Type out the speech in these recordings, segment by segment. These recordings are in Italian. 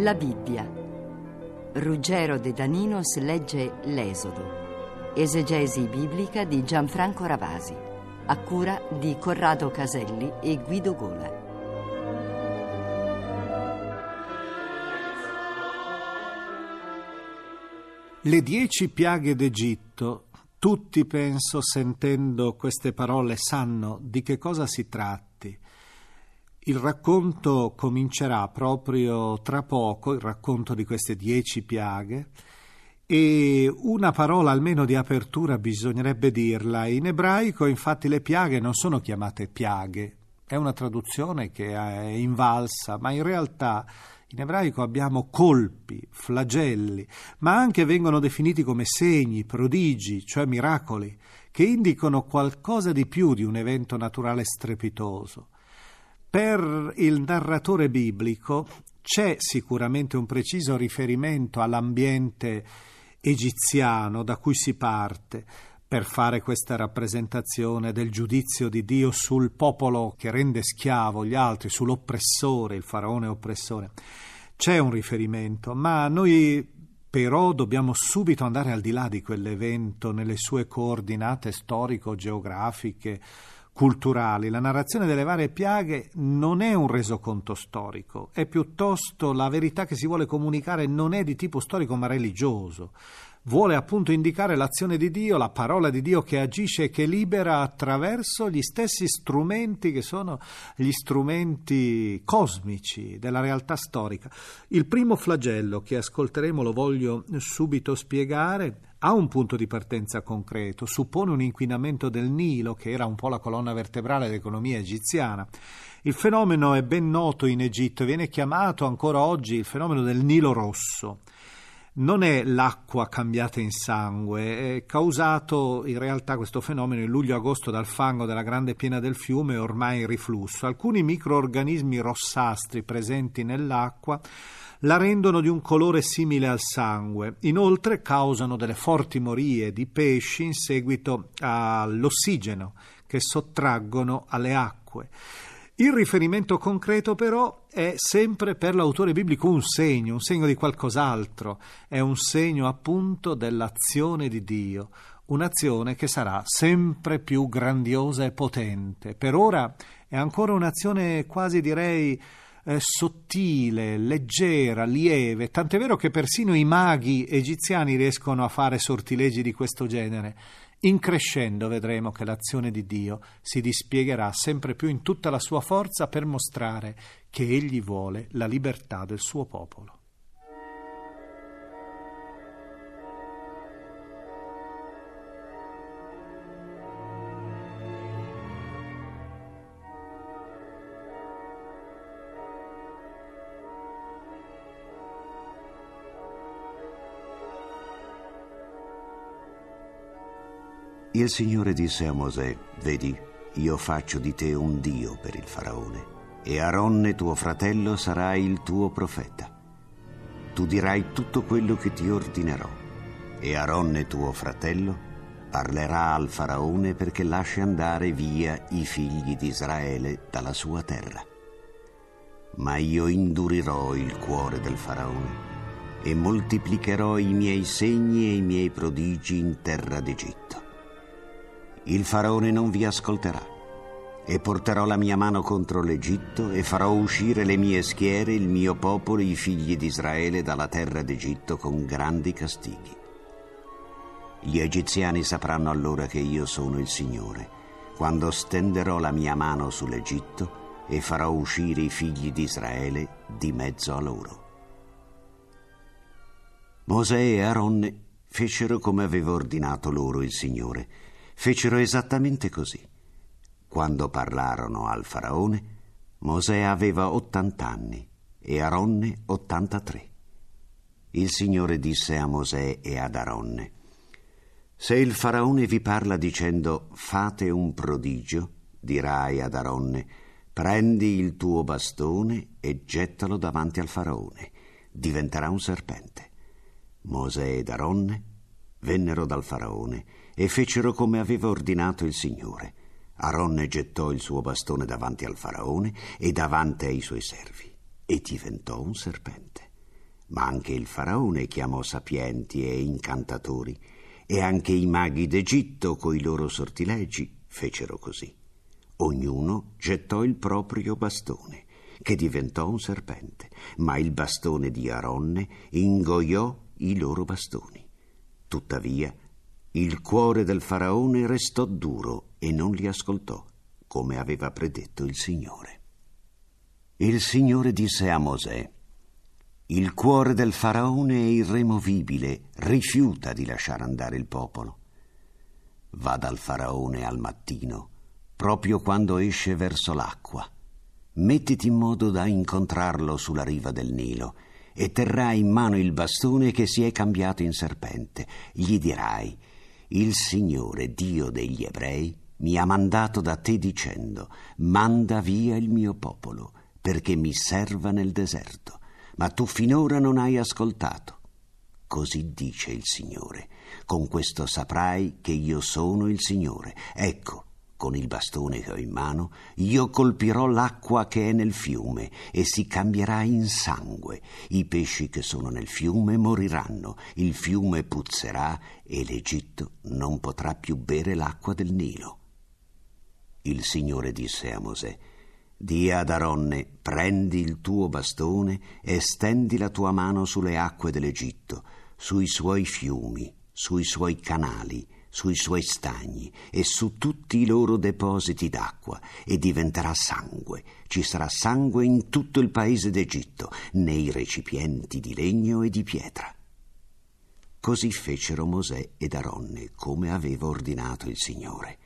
La Bibbia. Ruggero De Daninos legge L'Esodo. Esegesi biblica di Gianfranco Ravasi. A cura di Corrado Caselli e Guido Gola. Le dieci piaghe d'Egitto. Tutti, penso, sentendo queste parole, sanno di che cosa si tratti. Il racconto comincerà proprio tra poco, il racconto di queste dieci piaghe, e una parola almeno di apertura bisognerebbe dirla. In ebraico, infatti, le piaghe non sono chiamate piaghe, è una traduzione che è invalsa, ma in realtà in ebraico abbiamo colpi, flagelli, ma anche vengono definiti come segni, prodigi, cioè miracoli, che indicano qualcosa di più di un evento naturale strepitoso. Per il narratore biblico c'è sicuramente un preciso riferimento all'ambiente egiziano da cui si parte per fare questa rappresentazione del giudizio di Dio sul popolo che rende schiavo gli altri, sull'oppressore, il faraone oppressore. C'è un riferimento, ma noi però dobbiamo subito andare al di là di quell'evento nelle sue coordinate storico-geografiche, culturali. La narrazione delle varie piaghe non è un resoconto storico, è piuttosto la verità che si vuole comunicare non è di tipo storico ma religioso. Vuole appunto indicare l'azione di Dio, la parola di Dio che agisce e che libera attraverso gli stessi strumenti che sono gli strumenti cosmici della realtà storica. Il primo flagello che ascolteremo lo voglio subito spiegare ha un punto di partenza concreto, suppone un inquinamento del Nilo, che era un po' la colonna vertebrale dell'economia egiziana. Il fenomeno è ben noto in Egitto viene chiamato ancora oggi il fenomeno del Nilo rosso. Non è l'acqua cambiata in sangue, è causato in realtà questo fenomeno in luglio-agosto dal fango della grande piena del fiume ormai in riflusso. Alcuni microorganismi rossastri presenti nell'acqua la rendono di un colore simile al sangue. Inoltre causano delle forti morie di pesci in seguito all'ossigeno che sottraggono alle acque. Il riferimento concreto però è sempre per l'autore biblico un segno, un segno di qualcos'altro, è un segno appunto dell'azione di Dio, un'azione che sarà sempre più grandiosa e potente. Per ora è ancora un'azione quasi direi eh, sottile, leggera, lieve, tant'è vero che persino i maghi egiziani riescono a fare sortilegi di questo genere. In crescendo vedremo che l'azione di Dio si dispiegherà sempre più in tutta la sua forza per mostrare che Egli vuole la libertà del suo popolo. Il Signore disse a Mosè, vedi, io faccio di te un Dio per il faraone, e Aronne tuo fratello sarà il tuo profeta. Tu dirai tutto quello che ti ordinerò, e Aronne tuo fratello parlerà al faraone perché lasci andare via i figli di Israele dalla sua terra. Ma io indurirò il cuore del faraone e moltiplicherò i miei segni e i miei prodigi in terra d'Egitto. Il faraone non vi ascolterà e porterò la mia mano contro l'Egitto e farò uscire le mie schiere, il mio popolo, i figli di Israele dalla terra d'Egitto con grandi castighi. Gli egiziani sapranno allora che io sono il Signore, quando stenderò la mia mano sull'Egitto e farò uscire i figli di Israele di mezzo a loro. Mosè e Aaronne fecero come aveva ordinato loro il Signore, fecero esattamente così. Quando parlarono al faraone, Mosè aveva 80 anni e Aaronne 83. Il Signore disse a Mosè e ad Aaronne, se il faraone vi parla dicendo fate un prodigio, dirai ad Aronne, prendi il tuo bastone e gettalo davanti al faraone, diventerà un serpente. Mosè ed Aronne vennero dal faraone e fecero come aveva ordinato il Signore. Aronne gettò il suo bastone davanti al faraone e davanti ai suoi servi e diventò un serpente. Ma anche il faraone chiamò sapienti e incantatori e anche i maghi d'Egitto coi loro sortilegi fecero così. Ognuno gettò il proprio bastone, che diventò un serpente, ma il bastone di Aronne ingoiò i loro bastoni. Tuttavia, il cuore del faraone restò duro e non li ascoltò, come aveva predetto il Signore. Il Signore disse a Mosè, il cuore del faraone è irremovibile, rifiuta di lasciare andare il popolo. Va dal faraone al mattino, proprio quando esce verso l'acqua. Mettiti in modo da incontrarlo sulla riva del Nilo e terrai in mano il bastone che si è cambiato in serpente. Gli dirai, il Signore, Dio degli ebrei, mi ha mandato da te dicendo, manda via il mio popolo, perché mi serva nel deserto ma tu finora non hai ascoltato. Così dice il Signore. Con questo saprai che io sono il Signore. Ecco, con il bastone che ho in mano, io colpirò l'acqua che è nel fiume e si cambierà in sangue. I pesci che sono nel fiume moriranno, il fiume puzzerà e l'Egitto non potrà più bere l'acqua del Nilo. Il Signore disse a Mosè, Dì ad Aronne, prendi il tuo bastone e stendi la tua mano sulle acque dell'Egitto, sui suoi fiumi, sui suoi canali, sui suoi stagni e su tutti i loro depositi d'acqua, e diventerà sangue. Ci sarà sangue in tutto il paese d'Egitto, nei recipienti di legno e di pietra. Così fecero Mosè ed Aronne, come aveva ordinato il Signore.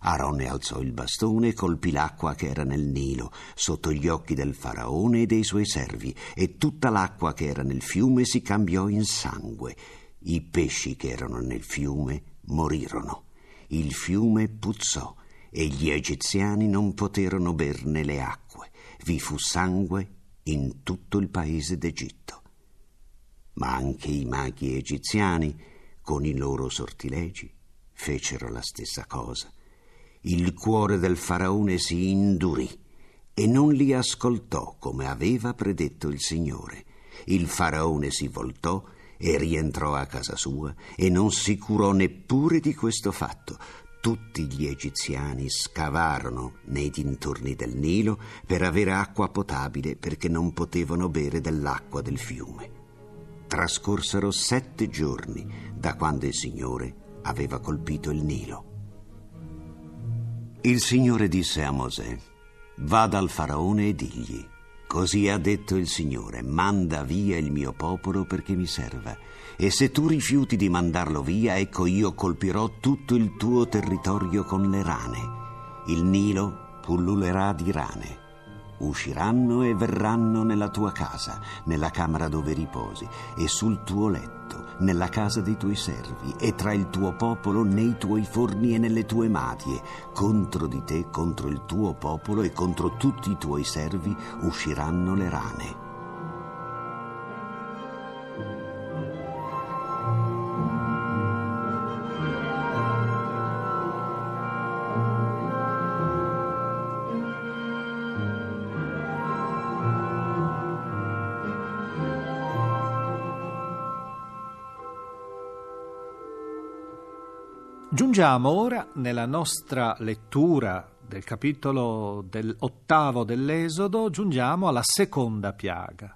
Aronne alzò il bastone e colpì l'acqua che era nel Nilo, sotto gli occhi del faraone e dei suoi servi, e tutta l'acqua che era nel fiume si cambiò in sangue. I pesci che erano nel fiume morirono. Il fiume puzzò e gli egiziani non poterono berne le acque. Vi fu sangue in tutto il paese d'Egitto. Ma anche i maghi egiziani, con i loro sortilegi, fecero la stessa cosa il cuore del faraone si indurì e non li ascoltò come aveva predetto il Signore. Il faraone si voltò e rientrò a casa sua e non si curò neppure di questo fatto. Tutti gli egiziani scavarono nei dintorni del Nilo per avere acqua potabile perché non potevano bere dell'acqua del fiume. Trascorsero sette giorni da quando il Signore aveva colpito il Nilo. Il Signore disse a Mosè, va dal faraone e digli, così ha detto il Signore, manda via il mio popolo perché mi serva. E se tu rifiuti di mandarlo via, ecco io colpirò tutto il tuo territorio con le rane. Il Nilo pullulerà di rane. Usciranno e verranno nella tua casa, nella camera dove riposi, e sul tuo letto, nella casa dei tuoi servi, e tra il tuo popolo, nei tuoi forni e nelle tue madie. Contro di te, contro il tuo popolo e contro tutti i tuoi servi usciranno le rane. Giungiamo ora nella nostra lettura del capitolo del ottavo dell'Esodo, giungiamo alla seconda piaga.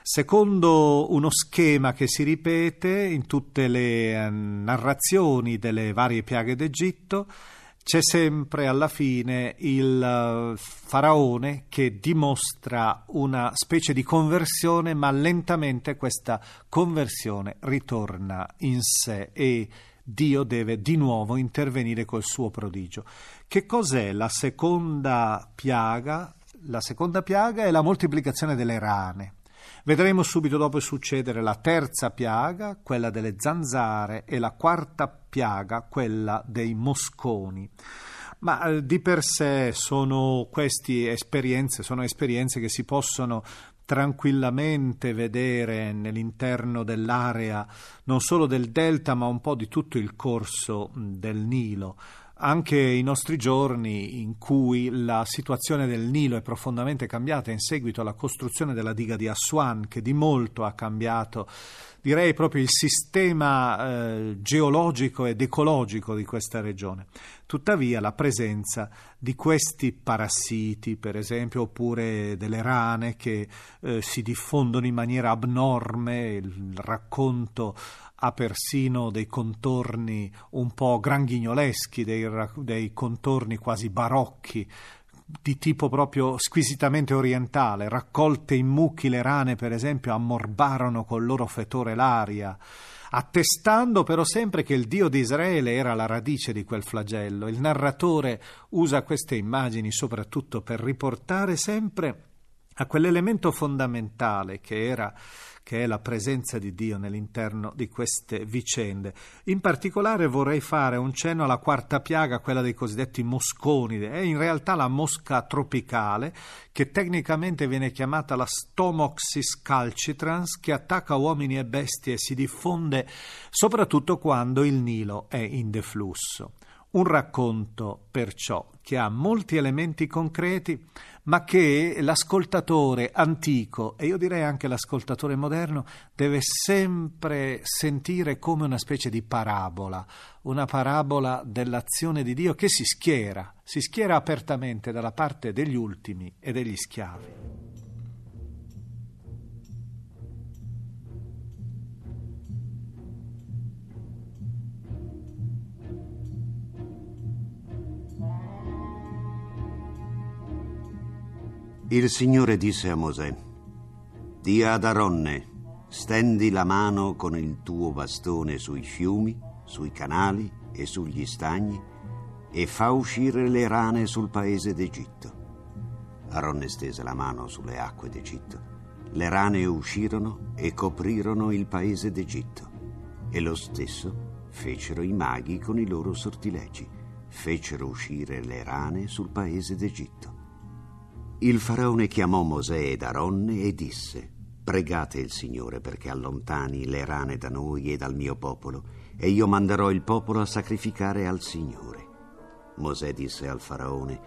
Secondo uno schema che si ripete in tutte le eh, narrazioni delle varie piaghe d'Egitto, c'è sempre alla fine il eh, faraone che dimostra una specie di conversione, ma lentamente questa conversione ritorna in sé e Dio deve di nuovo intervenire col suo prodigio. Che cos'è la seconda piaga? La seconda piaga è la moltiplicazione delle rane. Vedremo subito dopo succedere la terza piaga, quella delle zanzare, e la quarta piaga, quella dei mosconi. Ma eh, di per sé sono queste esperienze, sono esperienze che si possono tranquillamente vedere nell'interno dell'area non solo del delta ma un po' di tutto il corso del Nilo. Anche i nostri giorni in cui la situazione del Nilo è profondamente cambiata in seguito alla costruzione della diga di Aswan che di molto ha cambiato direi proprio il sistema eh, geologico ed ecologico di questa regione. Tuttavia la presenza di questi parassiti, per esempio, oppure delle rane che eh, si diffondono in maniera abnorme, il racconto ha persino dei contorni un po' granghignoloschi, dei, dei contorni quasi barocchi, di tipo proprio squisitamente orientale, raccolte in mucchi le rane, per esempio, ammorbarono col loro fetore l'aria, attestando però sempre che il Dio di Israele era la radice di quel flagello. Il narratore usa queste immagini soprattutto per riportare sempre a quell'elemento fondamentale che era che è la presenza di Dio nell'interno di queste vicende. In particolare vorrei fare un cenno alla quarta piaga, quella dei cosiddetti mosconi, è in realtà la mosca tropicale che tecnicamente viene chiamata la Stomoxis calcitrans che attacca uomini e bestie e si diffonde soprattutto quando il Nilo è in deflusso. Un racconto, perciò, che ha molti elementi concreti, ma che l'ascoltatore antico e io direi anche l'ascoltatore moderno deve sempre sentire come una specie di parabola, una parabola dell'azione di Dio che si schiera, si schiera apertamente dalla parte degli ultimi e degli schiavi. Il Signore disse a Mosè, Di ad Aronne, stendi la mano con il tuo bastone sui fiumi, sui canali e sugli stagni e fa uscire le rane sul paese d'Egitto. Aronne stese la mano sulle acque d'Egitto. Le rane uscirono e coprirono il paese d'Egitto. E lo stesso fecero i maghi con i loro sortilegi. Fecero uscire le rane sul paese d'Egitto. Il faraone chiamò Mosè ed Aronne e disse: Pregate il Signore perché allontani le rane da noi e dal mio popolo, e io manderò il popolo a sacrificare al Signore. Mosè disse al faraone: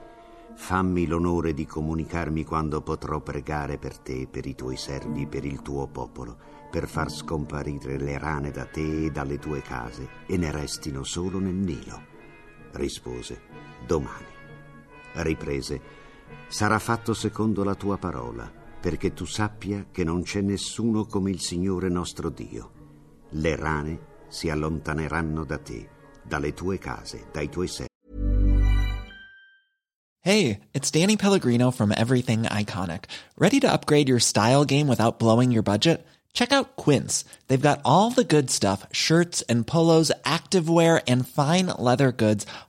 Fammi l'onore di comunicarmi quando potrò pregare per te, per i tuoi servi, per il tuo popolo, per far scomparire le rane da te e dalle tue case, e ne restino solo nel Nilo. Rispose: Domani. Riprese: sarà fatto secondo la tua parola, perché tu sappia che non c'è nessuno come il Signore nostro Dio. Le rane si allontaneranno da te, dalle tue case, dai tuoi servi. Hey, it's Danny Pellegrino from Everything Iconic. Ready to upgrade your style game without blowing your budget? Check out Quince. They've got all the good stuff, shirts and polos, activewear and fine leather goods,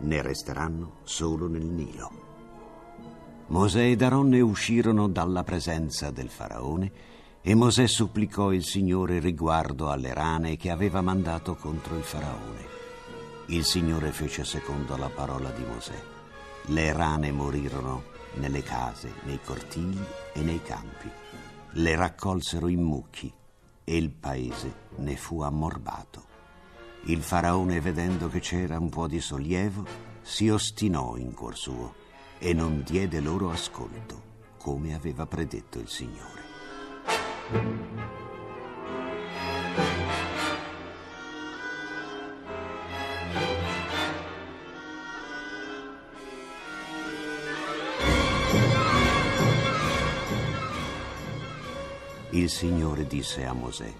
ne resteranno solo nel Nilo. Mosè ed Aronne uscirono dalla presenza del faraone e Mosè supplicò il Signore riguardo alle rane che aveva mandato contro il faraone. Il Signore fece secondo la parola di Mosè. Le rane morirono nelle case, nei cortili e nei campi. Le raccolsero in mucchi e il paese ne fu ammorbato. Il faraone, vedendo che c'era un po' di sollievo, si ostinò in cuor suo e non diede loro ascolto, come aveva predetto il Signore. Il Signore disse a Mosè,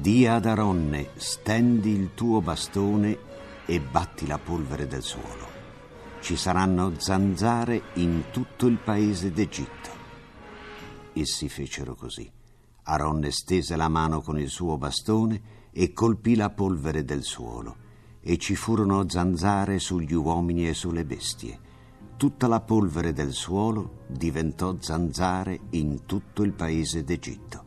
Di ad Aronne, stendi il tuo bastone e batti la polvere del suolo. Ci saranno zanzare in tutto il paese d'Egitto. Essi fecero così. Aronne stese la mano con il suo bastone e colpì la polvere del suolo, e ci furono zanzare sugli uomini e sulle bestie. Tutta la polvere del suolo diventò zanzare in tutto il paese d'Egitto.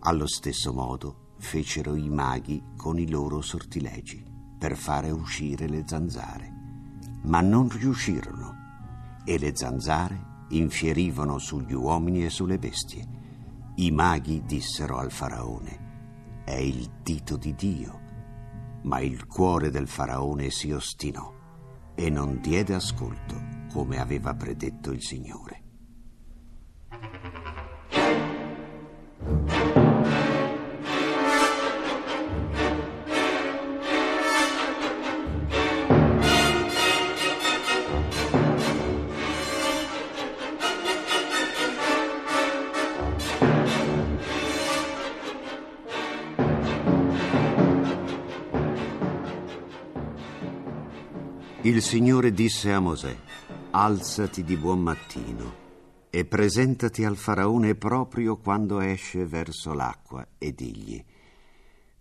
Allo stesso modo fecero i maghi con i loro sortilegi per fare uscire le zanzare, ma non riuscirono e le zanzare infierivano sugli uomini e sulle bestie. I maghi dissero al faraone, è il dito di Dio, ma il cuore del faraone si ostinò e non diede ascolto come aveva predetto il Signore. Il Signore disse a Mosè, alzati di buon mattino e presentati al faraone proprio quando esce verso l'acqua e digli,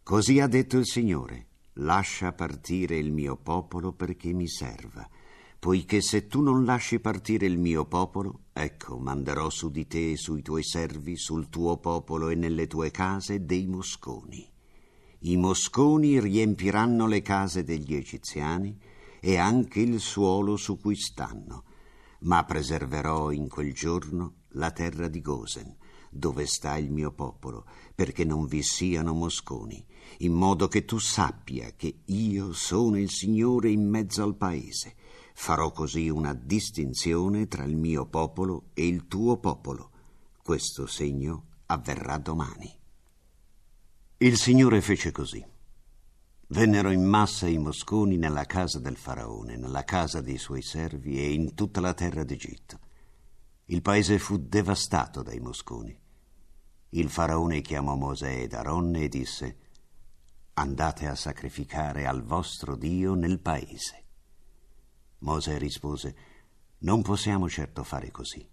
così ha detto il Signore, lascia partire il mio popolo perché mi serva, poiché se tu non lasci partire il mio popolo, ecco, manderò su di te e sui tuoi servi, sul tuo popolo e nelle tue case dei mosconi. I mosconi riempiranno le case degli egiziani, e anche il suolo su cui stanno, ma preserverò in quel giorno la terra di Gosen, dove sta il mio popolo, perché non vi siano mosconi, in modo che tu sappia che io sono il Signore in mezzo al paese. Farò così una distinzione tra il mio popolo e il tuo popolo. Questo segno avverrà domani. Il Signore fece così. Vennero in massa i mosconi nella casa del faraone, nella casa dei suoi servi e in tutta la terra d'Egitto. Il paese fu devastato dai mosconi. Il faraone chiamò Mosè ed Aronne e disse: Andate a sacrificare al vostro Dio nel paese. Mosè rispose: Non possiamo certo fare così,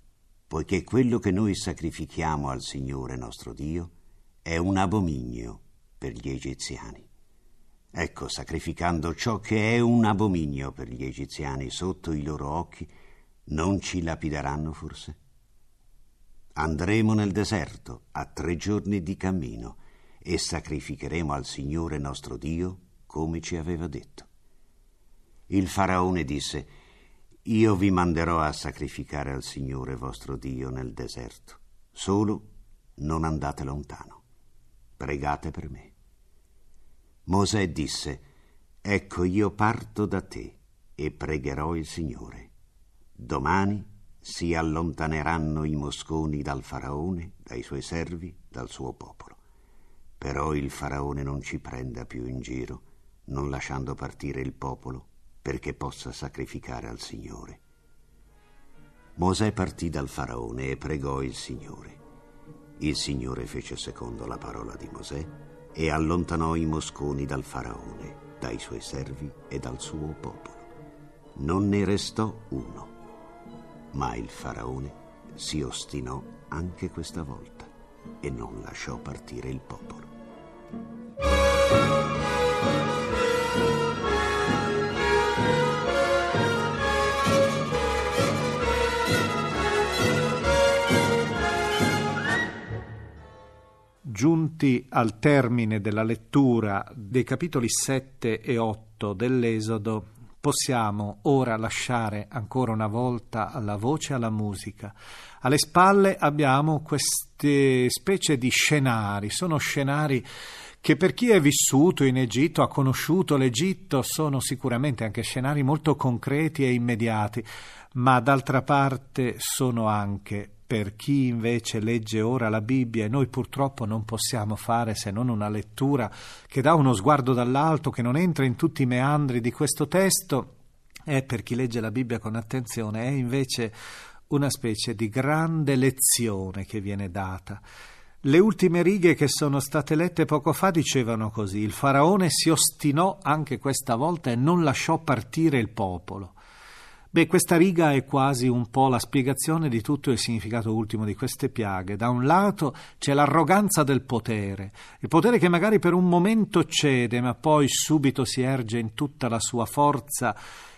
poiché quello che noi sacrifichiamo al Signore nostro Dio è un abominio per gli egiziani. Ecco, sacrificando ciò che è un abominio per gli egiziani sotto i loro occhi, non ci lapideranno forse? Andremo nel deserto a tre giorni di cammino e sacrificheremo al Signore nostro Dio come ci aveva detto. Il faraone disse, Io vi manderò a sacrificare al Signore vostro Dio nel deserto, solo non andate lontano. Pregate per me. Mosè disse, Ecco io parto da te e pregherò il Signore. Domani si allontaneranno i mosconi dal faraone, dai suoi servi, dal suo popolo. Però il faraone non ci prenda più in giro, non lasciando partire il popolo, perché possa sacrificare al Signore. Mosè partì dal faraone e pregò il Signore. Il Signore fece secondo la parola di Mosè e allontanò i mosconi dal faraone, dai suoi servi e dal suo popolo. Non ne restò uno. Ma il faraone si ostinò anche questa volta e non lasciò partire il popolo. Giunti al termine della lettura dei capitoli 7 e 8 dell'Esodo, possiamo ora lasciare ancora una volta alla voce alla musica. Alle spalle abbiamo queste specie di scenari, sono scenari che per chi è vissuto in Egitto, ha conosciuto l'Egitto, sono sicuramente anche scenari molto concreti e immediati, ma d'altra parte sono anche per chi invece legge ora la Bibbia e noi purtroppo non possiamo fare se non una lettura che dà uno sguardo dall'alto, che non entra in tutti i meandri di questo testo, è per chi legge la Bibbia con attenzione, è invece una specie di grande lezione che viene data. Le ultime righe che sono state lette poco fa dicevano così: Il faraone si ostinò anche questa volta e non lasciò partire il popolo. Beh, questa riga è quasi un po' la spiegazione di tutto il significato ultimo di queste piaghe. Da un lato c'è l'arroganza del potere, il potere che magari per un momento cede, ma poi subito si erge in tutta la sua forza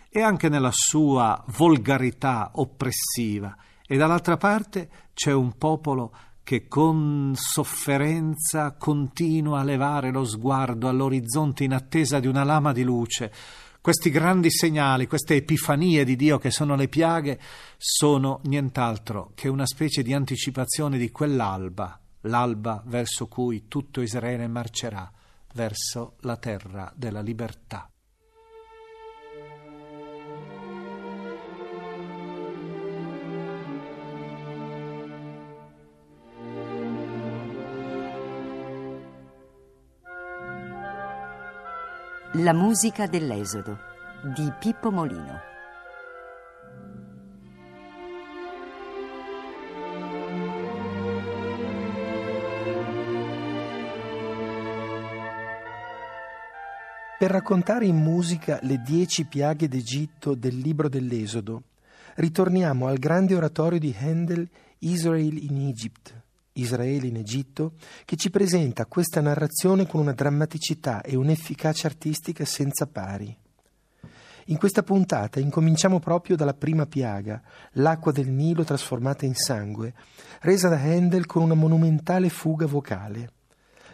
e anche nella sua volgarità oppressiva. E dall'altra parte c'è un popolo che con sofferenza continua a levare lo sguardo all'orizzonte in attesa di una lama di luce questi grandi segnali, queste epifanie di Dio che sono le piaghe, sono nient'altro che una specie di anticipazione di quell'alba, l'alba verso cui tutto Israele marcerà, verso la terra della libertà. La musica dell'Esodo di Pippo Molino. Per raccontare in musica le dieci piaghe d'Egitto del libro dell'Esodo, ritorniamo al grande oratorio di Handel Israel in Egypt Israele in Egitto, che ci presenta questa narrazione con una drammaticità e un'efficacia artistica senza pari. In questa puntata incominciamo proprio dalla prima piaga, l'acqua del Nilo trasformata in sangue, resa da Handel con una monumentale fuga vocale.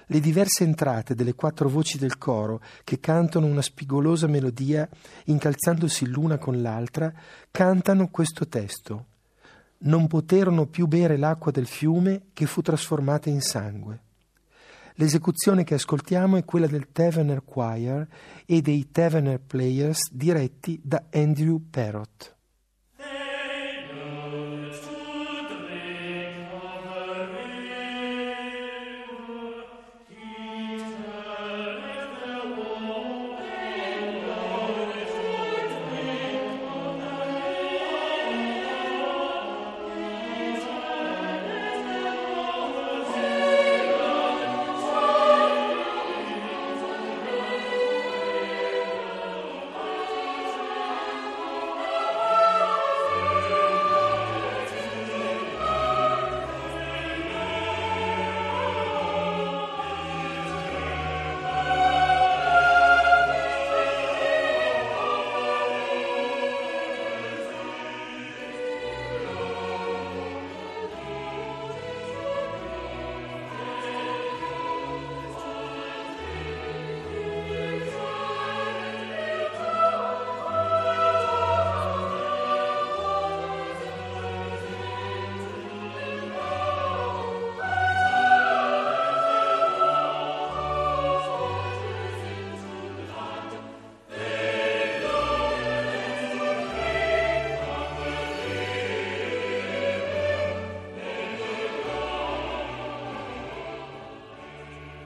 Le diverse entrate delle quattro voci del coro, che cantano una spigolosa melodia incalzandosi l'una con l'altra, cantano questo testo non poterono più bere l'acqua del fiume che fu trasformata in sangue. L'esecuzione che ascoltiamo è quella del Taverner Choir e dei Taverner Players diretti da Andrew Parrott.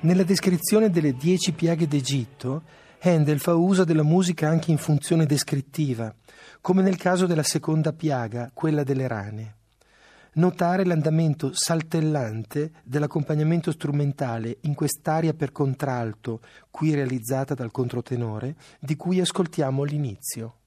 Nella descrizione delle dieci piaghe d'Egitto, Handel fa uso della musica anche in funzione descrittiva, come nel caso della seconda piaga, quella delle rane. Notare l'andamento saltellante dell'accompagnamento strumentale in quest'aria per contralto, qui realizzata dal controtenore, di cui ascoltiamo l'inizio.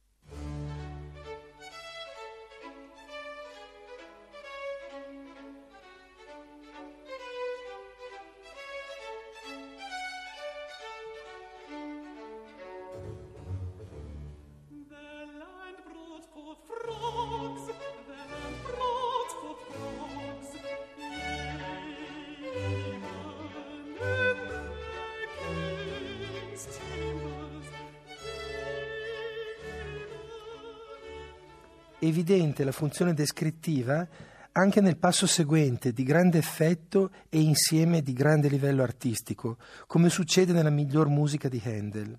Evidente la funzione descrittiva anche nel passo seguente di grande effetto e insieme di grande livello artistico, come succede nella miglior musica di Handel.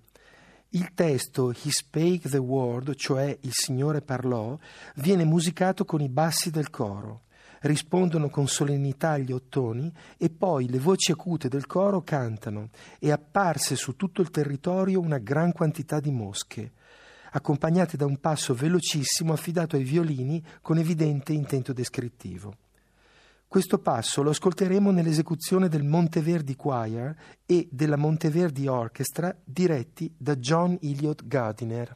Il testo He spake the word, cioè il Signore parlò, viene musicato con i bassi del coro. Rispondono con solennità gli ottoni e poi le voci acute del coro cantano e apparse su tutto il territorio una gran quantità di mosche accompagnate da un passo velocissimo affidato ai violini con evidente intento descrittivo. Questo passo lo ascolteremo nell'esecuzione del Monteverdi Choir e della Monteverdi Orchestra diretti da John Elliott Gardiner.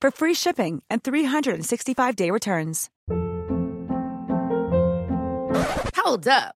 for free shipping and 365-day returns. Hold up.